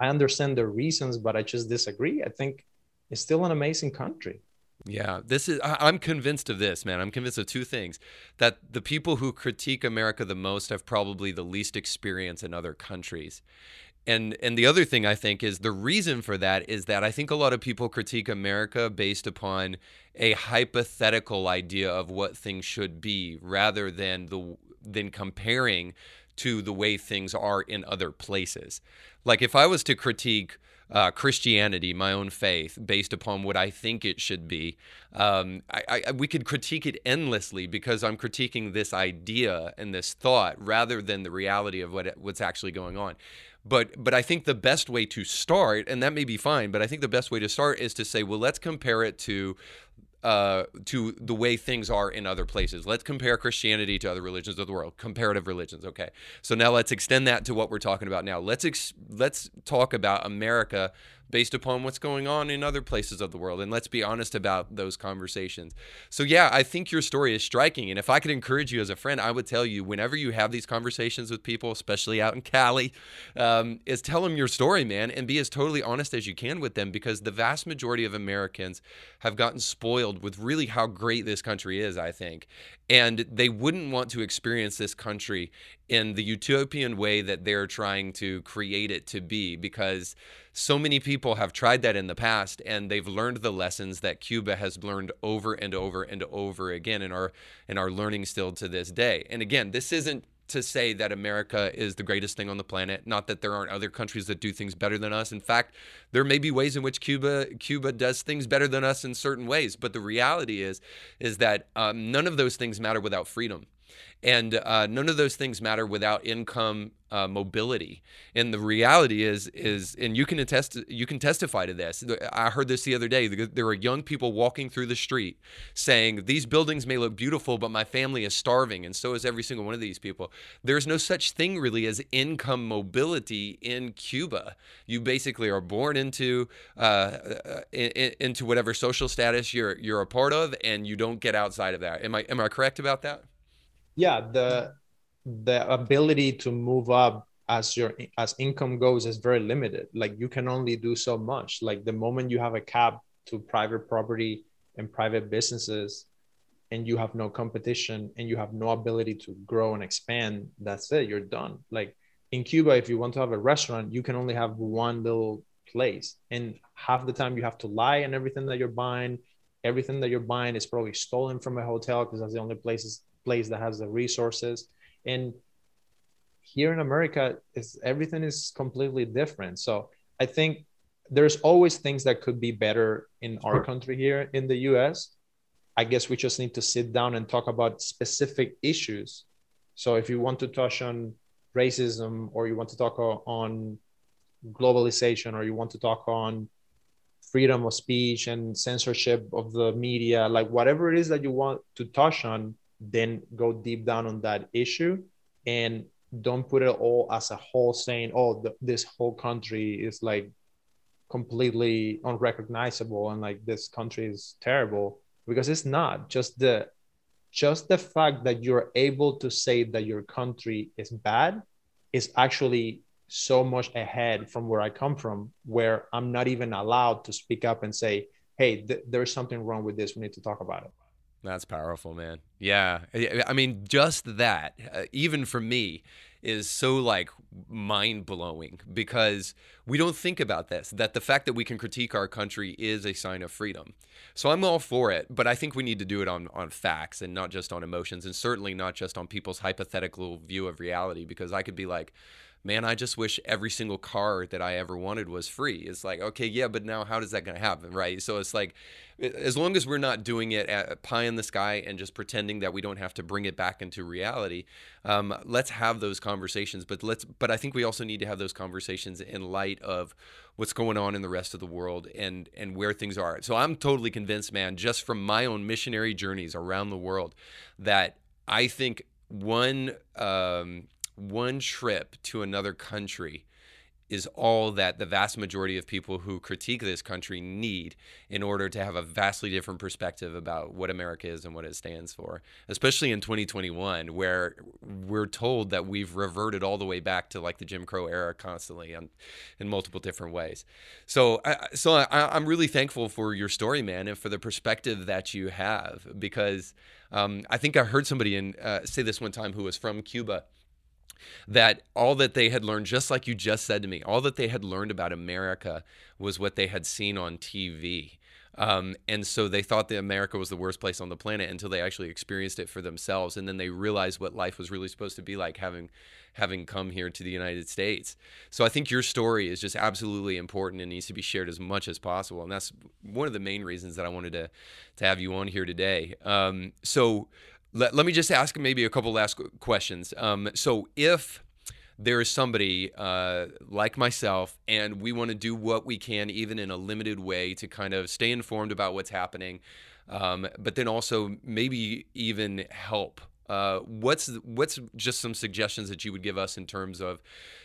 i understand the reasons but i just disagree i think it's still an amazing country yeah, this is I'm convinced of this, man. I'm convinced of two things. That the people who critique America the most have probably the least experience in other countries. And and the other thing I think is the reason for that is that I think a lot of people critique America based upon a hypothetical idea of what things should be rather than the than comparing to the way things are in other places. Like if I was to critique uh, Christianity, my own faith, based upon what I think it should be. Um, I, I, we could critique it endlessly because I'm critiquing this idea and this thought rather than the reality of what what's actually going on. But but I think the best way to start, and that may be fine, but I think the best way to start is to say, well, let's compare it to uh, to the way things are in other places. Let's compare Christianity to other religions of the world, comparative religions. Okay, so now let's extend that to what we're talking about now. Let's ex- let's talk about America based upon what's going on in other places of the world. And let's be honest about those conversations. So, yeah, I think your story is striking. And if I could encourage you as a friend, I would tell you whenever you have these conversations with people, especially out in Cali, um, is tell them your story, man, and be as totally honest as you can with them because the vast majority of Americans have gotten spoiled with really how great this country is, I think. And they wouldn't want to experience this country in the utopian way that they're trying to create it to be because so many people have tried that in the past and they've learned the lessons that Cuba has learned over and over and over again and are and are learning still to this day. And again, this isn't to say that America is the greatest thing on the planet. Not that there aren't other countries that do things better than us. In fact, there may be ways in which Cuba Cuba does things better than us in certain ways. But the reality is is that um, none of those things matter without freedom. And uh, none of those things matter without income uh, mobility. And the reality is, is, and you can attest, you can testify to this. I heard this the other day. There are young people walking through the street saying, "These buildings may look beautiful, but my family is starving, and so is every single one of these people." There's no such thing really as income mobility in Cuba. You basically are born into uh, uh in, into whatever social status you're you're a part of, and you don't get outside of that. Am I am I correct about that? Yeah the the ability to move up as your as income goes is very limited. Like you can only do so much. Like the moment you have a cap to private property and private businesses and you have no competition and you have no ability to grow and expand that's it you're done. Like in cuba if you want to have a restaurant you can only have one little place. And half the time you have to lie and everything that you're buying everything that you're buying is probably stolen from a hotel because that's the only places place that has the resources. And here in america is everything is completely different. So i think there's always things that could be better in our country here in the us i guess we just need to sit down and talk about specific issues. So if you want to touch on racism or you want to talk on globalization or you want to talk on freedom of speech and censorship of the media like whatever it is that you want to touch on then go deep down on that issue and don't put it all as a whole saying oh the, this whole country is like completely unrecognizable and like this country is terrible because it's not just the just the fact that you're able to say that your country is bad is actually so much ahead from where I come from, where I'm not even allowed to speak up and say, hey, th- there's something wrong with this. We need to talk about it. That's powerful, man. Yeah. I mean, just that, uh, even for me, is so like mind blowing because we don't think about this that the fact that we can critique our country is a sign of freedom. So I'm all for it, but I think we need to do it on on facts and not just on emotions and certainly not just on people's hypothetical view of reality because I could be like man, I just wish every single car that I ever wanted was free. It's like, okay, yeah, but now how does that going to happen, right? So it's like, as long as we're not doing it at pie in the sky and just pretending that we don't have to bring it back into reality, um, let's have those conversations. But let's, but I think we also need to have those conversations in light of what's going on in the rest of the world and and where things are. So I'm totally convinced, man, just from my own missionary journeys around the world, that I think one um, one trip to another country is all that the vast majority of people who critique this country need in order to have a vastly different perspective about what America is and what it stands for, especially in 2021, where we're told that we've reverted all the way back to like the Jim Crow era constantly and in multiple different ways. So, I, so I, am really thankful for your story, man, and for the perspective that you have, because um, I think I heard somebody in, uh, say this one time who was from Cuba that all that they had learned, just like you just said to me, all that they had learned about America was what they had seen on TV. Um, and so they thought that America was the worst place on the planet until they actually experienced it for themselves, and then they realized what life was really supposed to be like, having having come here to the United States. So I think your story is just absolutely important and needs to be shared as much as possible, and that's one of the main reasons that I wanted to to have you on here today. Um, so let, let me just ask maybe a couple last questions. Um, so if there is somebody uh, like myself, and we want to do what we can, even in a limited way, to kind of stay informed about what's happening, um, but then also maybe even help. Uh, what's what's just some suggestions that you would give us in terms of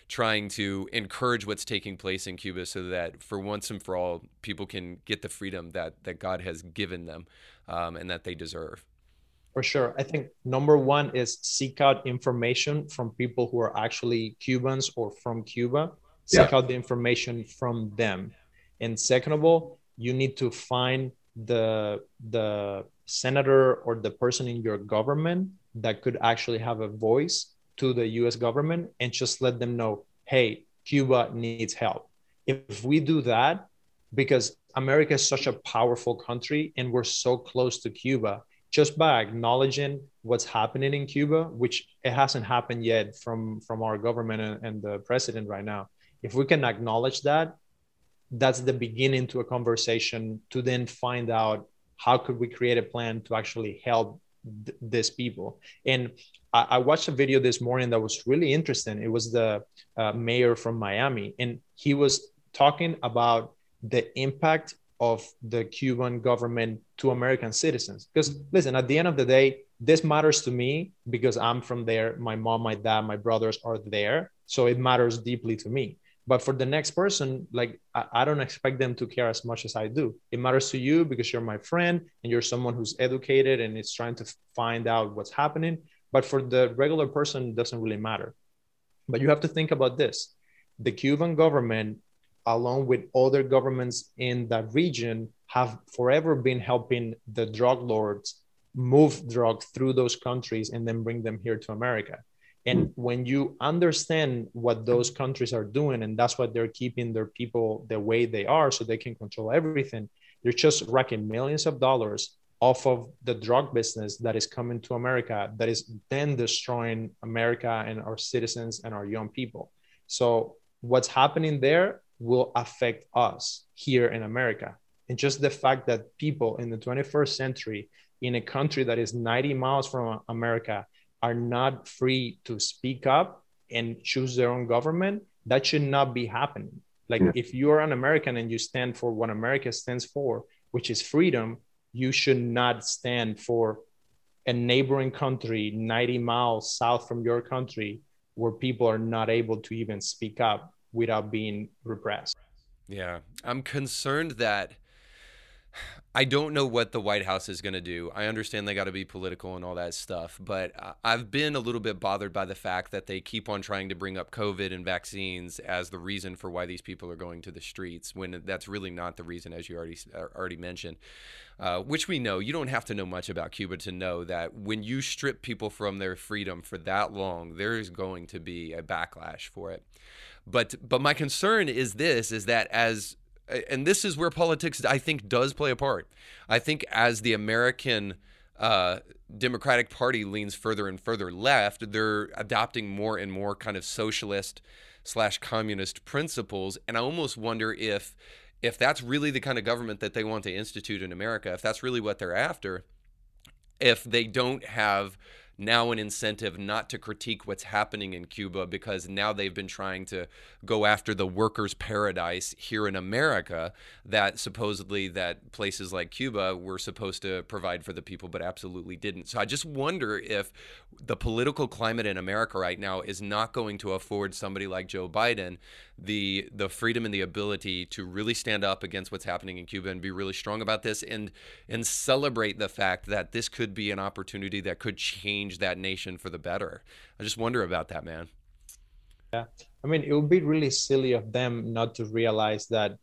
trying to encourage what's taking place in Cuba, so that for once and for all, people can get the freedom that that God has given them um, and that they deserve. For sure. I think number one is seek out information from people who are actually Cubans or from Cuba. Seek yeah. out the information from them. And second of all, you need to find the the senator or the person in your government that could actually have a voice to the US government and just let them know, hey, Cuba needs help. If we do that, because America is such a powerful country and we're so close to Cuba, just by acknowledging what's happening in Cuba, which it hasn't happened yet from from our government and, and the president right now. If we can acknowledge that, that's the beginning to a conversation to then find out how could we create a plan to actually help th- these people. And I, I, watched a video this morning that was really interesting. It was the uh, mayor from Miami, and he was talking about the impact of the Cuban government to American citizens. Because listen, at the end of the day, this matters to me because I'm from there. My mom, my dad, my brothers are there. So it matters deeply to me. But for the next person, like I, I, don't expect them to care as much as I do. It matters to you because you're my friend and you're someone who's educated and is trying to find out what's happening. But for the regular person, it doesn't really matter. But you have to think about this. The Cuban government, along with other governments in that region, have forever been helping the drug lords move drugs through those countries and then bring them here to America. And when you understand what those countries are doing, and that's what they're keeping their people the way they are so they can control everything, they're just racking millions of dollars off of the drug business that is coming to America, that is then destroying America and our citizens and our young people. So, what's happening there will affect us here in America. And just the fact that people in the 21st century in a country that is 90 miles from America are not free to speak up and choose their own government, that should not be happening. Like yeah. if you are an American and you stand for what America stands for, which is freedom, you should not stand for a neighboring country 90 miles south from your country where people are not able to even speak up without being repressed. Yeah, I'm concerned that I don't know what the White House is going to do. I understand they got to be political and all that stuff, but I've been a little bit bothered by the fact that they keep on trying to bring up COVID and vaccines as the reason for why these people are going to the streets when that's really not the reason, as you already uh, already mentioned. Uh, which we know. You don't have to know much about Cuba to know that when you strip people from their freedom for that long, there is going to be a backlash for it. But but my concern is this: is that as and this is where politics, I think, does play a part. I think as the American uh, Democratic Party leans further and further left, they're adopting more and more kind of socialist slash communist principles, and I almost wonder if if that's really the kind of government that they want to institute in America, if that's really what they're after, if they don't have now an incentive not to critique what's happening in Cuba because now they've been trying to go after the workers' paradise here in America that supposedly that places like Cuba were supposed to provide for the people but absolutely didn't. So I just wonder if the political climate in America right now is not going to afford somebody like Joe Biden the the freedom and the ability to really stand up against what's happening in Cuba and be really strong about this and and celebrate the fact that this could be an opportunity that could change that nation for the better. I just wonder about that, man. Yeah. I mean, it would be really silly of them not to realize that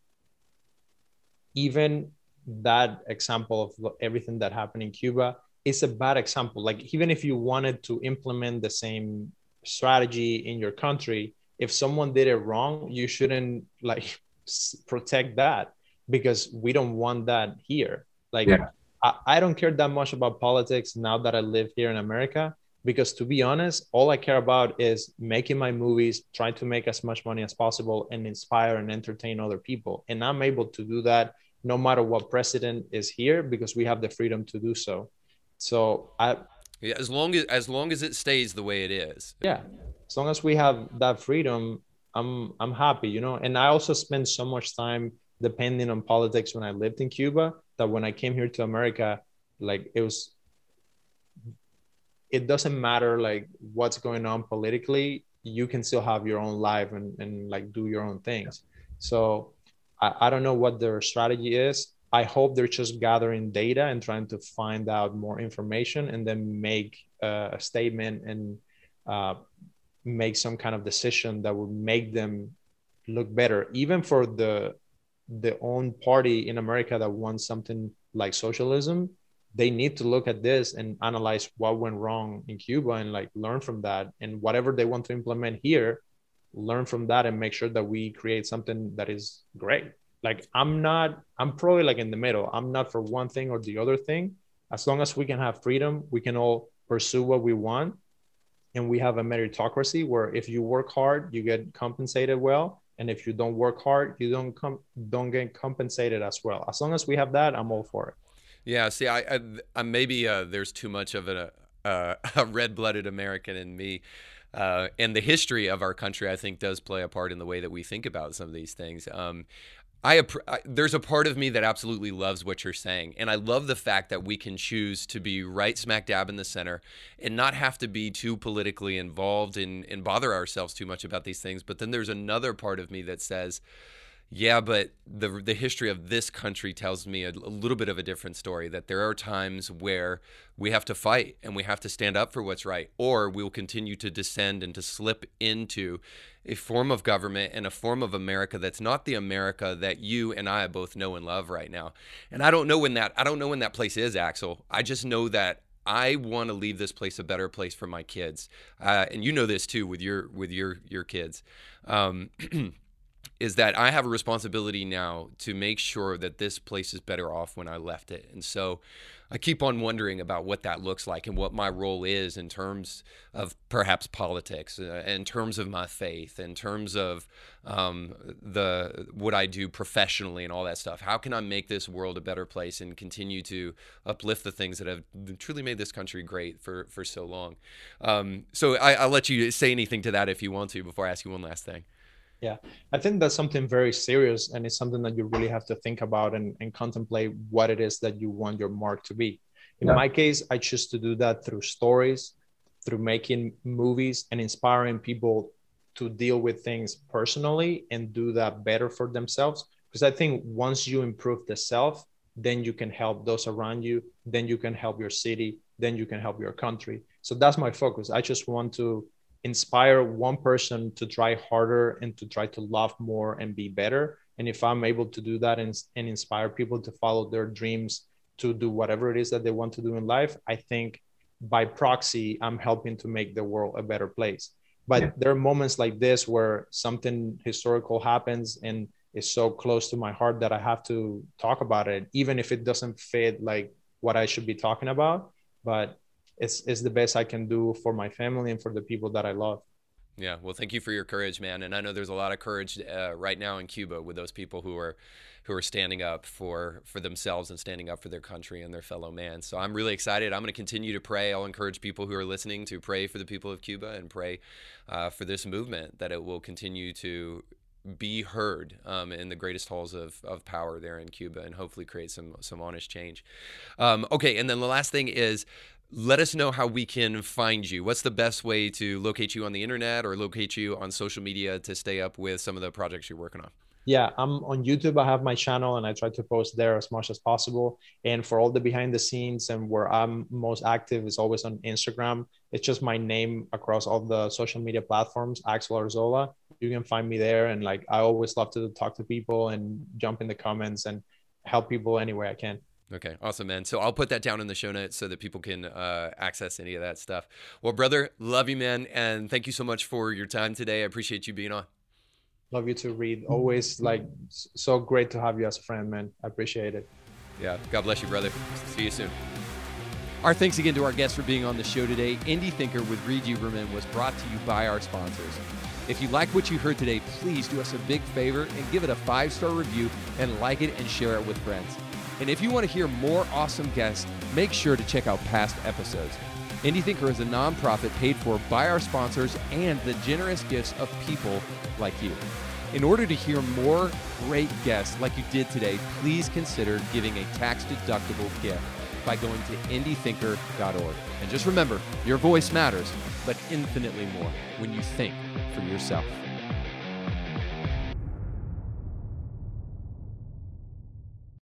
even that example of everything that happened in Cuba is a bad example. Like even if you wanted to implement the same strategy in your country, if someone did it wrong, you shouldn't like protect that because we don't want that here. Like yeah. I, I don't care that much about politics now that I live here in America because to be honest, all I care about is making my movies, trying to make as much money as possible and inspire and entertain other people. And I'm able to do that no matter what president is here because we have the freedom to do so. So I yeah, as long as as long as it stays the way it is. Yeah as long as we have that freedom, I'm I'm happy, you know. And I also spent so much time depending on politics when I lived in Cuba that when I came here to America, like it was it doesn't matter like what's going on politically, you can still have your own life and, and like do your own things. So I, I don't know what their strategy is. I hope they're just gathering data and trying to find out more information and then make uh, a statement and uh, make some kind of decision that would make them look better even for the the own party in america that wants something like socialism they need to look at this and analyze what went wrong in cuba and like learn from that. And whatever they want to implement here learn from that and make sure that we create something that is great. Like i'm not i'm probably like in the middle. I'm not for one thing or the other thing. As long as we can have freedom we can all pursue what we want and we have a meritocracy where if you work hard you get compensated well and if you don't work hard you don't come don't get compensated as well as long as we have that i'm all for it yeah see i, I, I maybe uh, there's too much of a, uh, a red-blooded american in me uh, and the history of our country, I think, does play a part in the way that we think about some of these things. Um, I, I, there's a part of me that absolutely loves what you're saying, and I love the fact that we can choose to be right smack dab in the center and not have to be too politically involved and, and bother ourselves too much about these things. But then there's another part of me that says, yeah, but the the history of this country tells me a, a, little bit of a different story. That there are times where we have to fight and we have to stand up for what's right, or we will continue to descend and to slip into a form of government and a form of America that's not the America that you and I both know and love right now. And I don't know when that I don't know when that place is, Axel. I just know that I want to leave this place a better place for my kids, uh, and you know this too with your with your your kids. Um, is that I have a responsibility now to make sure that this place is better off when I left it. And so I keep on wondering about what that looks like and what my role is in terms of perhaps politics, uh, in terms of my faith, in terms of um, the what I do professionally and all that stuff. How can I make this world a better place and continue to uplift the things that have truly made this country great for for so long? Um, so I, will let you say anything to that if you want to before I ask you one last thing. Yeah, I think that's something very serious, and it's something that you really have to think about and, and contemplate what it is that you want your mark to be. In yeah. my case, I choose to do that through stories, through making movies, and inspiring people to deal with things personally and do that better for themselves. Because I think once you improve the self, then you can help those around you, then you can help your city, then you can help your country. So that's my focus. I just want to inspire one person to try harder and to try to love more and be better. And if i'm able to do that and, and inspire people to follow their dreams to do whatever it is that they want to do in life i think by proxy i'm helping to make the world a better place. But yeah. there are moments like this where something historical happens and is so close to my heart that i have to talk about it even if it doesn't fit like what i should be talking about. But it's it's the best I can do for my family and for the people that I love. Yeah, well, thank you for your courage, man. And I know there's a lot of courage uh, right now in Cuba with those people who are who are standing up for for themselves and standing up for their country and their fellow man. So I'm really excited. I'm going to continue to pray. I'll encourage people who are listening to pray for the people of Cuba and pray uh, for this movement that it will continue to be heard um, in the greatest halls of, of power there in Cuba and hopefully create some some honest change. Um, okay, and then the last thing is let us know how we can find you. What's the best way to locate you on the internet or locate you on social media to stay up with some of the projects you're working on? Yeah, I'm on YouTube. I have my channel and I try to post there as much as possible. And for all the behind the scenes and where I'm most active is always on Instagram. It's just my name across all the social media platforms, Axel Arzola. You can find me there. And like, I always love to talk to people and jump in the comments and help people any way I can. Okay, awesome, man. So I'll put that down in the show notes so that people can uh, access any of that stuff. Well, brother, love you, man, and thank you so much for your time today. I appreciate you being on. Love you too, Reed. Always like so great to have you as a friend, man. I appreciate it. Yeah, God bless you, brother. See you soon. Our thanks again to our guests for being on the show today. Indie Thinker with Reed Uberman was brought to you by our sponsors. If you like what you heard today, please do us a big favor and give it a five star review and like it and share it with friends. And if you want to hear more awesome guests, make sure to check out past episodes. Indie Thinker is a nonprofit paid for by our sponsors and the generous gifts of people like you. In order to hear more great guests like you did today, please consider giving a tax deductible gift by going to indiethinker.org. And just remember, your voice matters, but infinitely more when you think for yourself.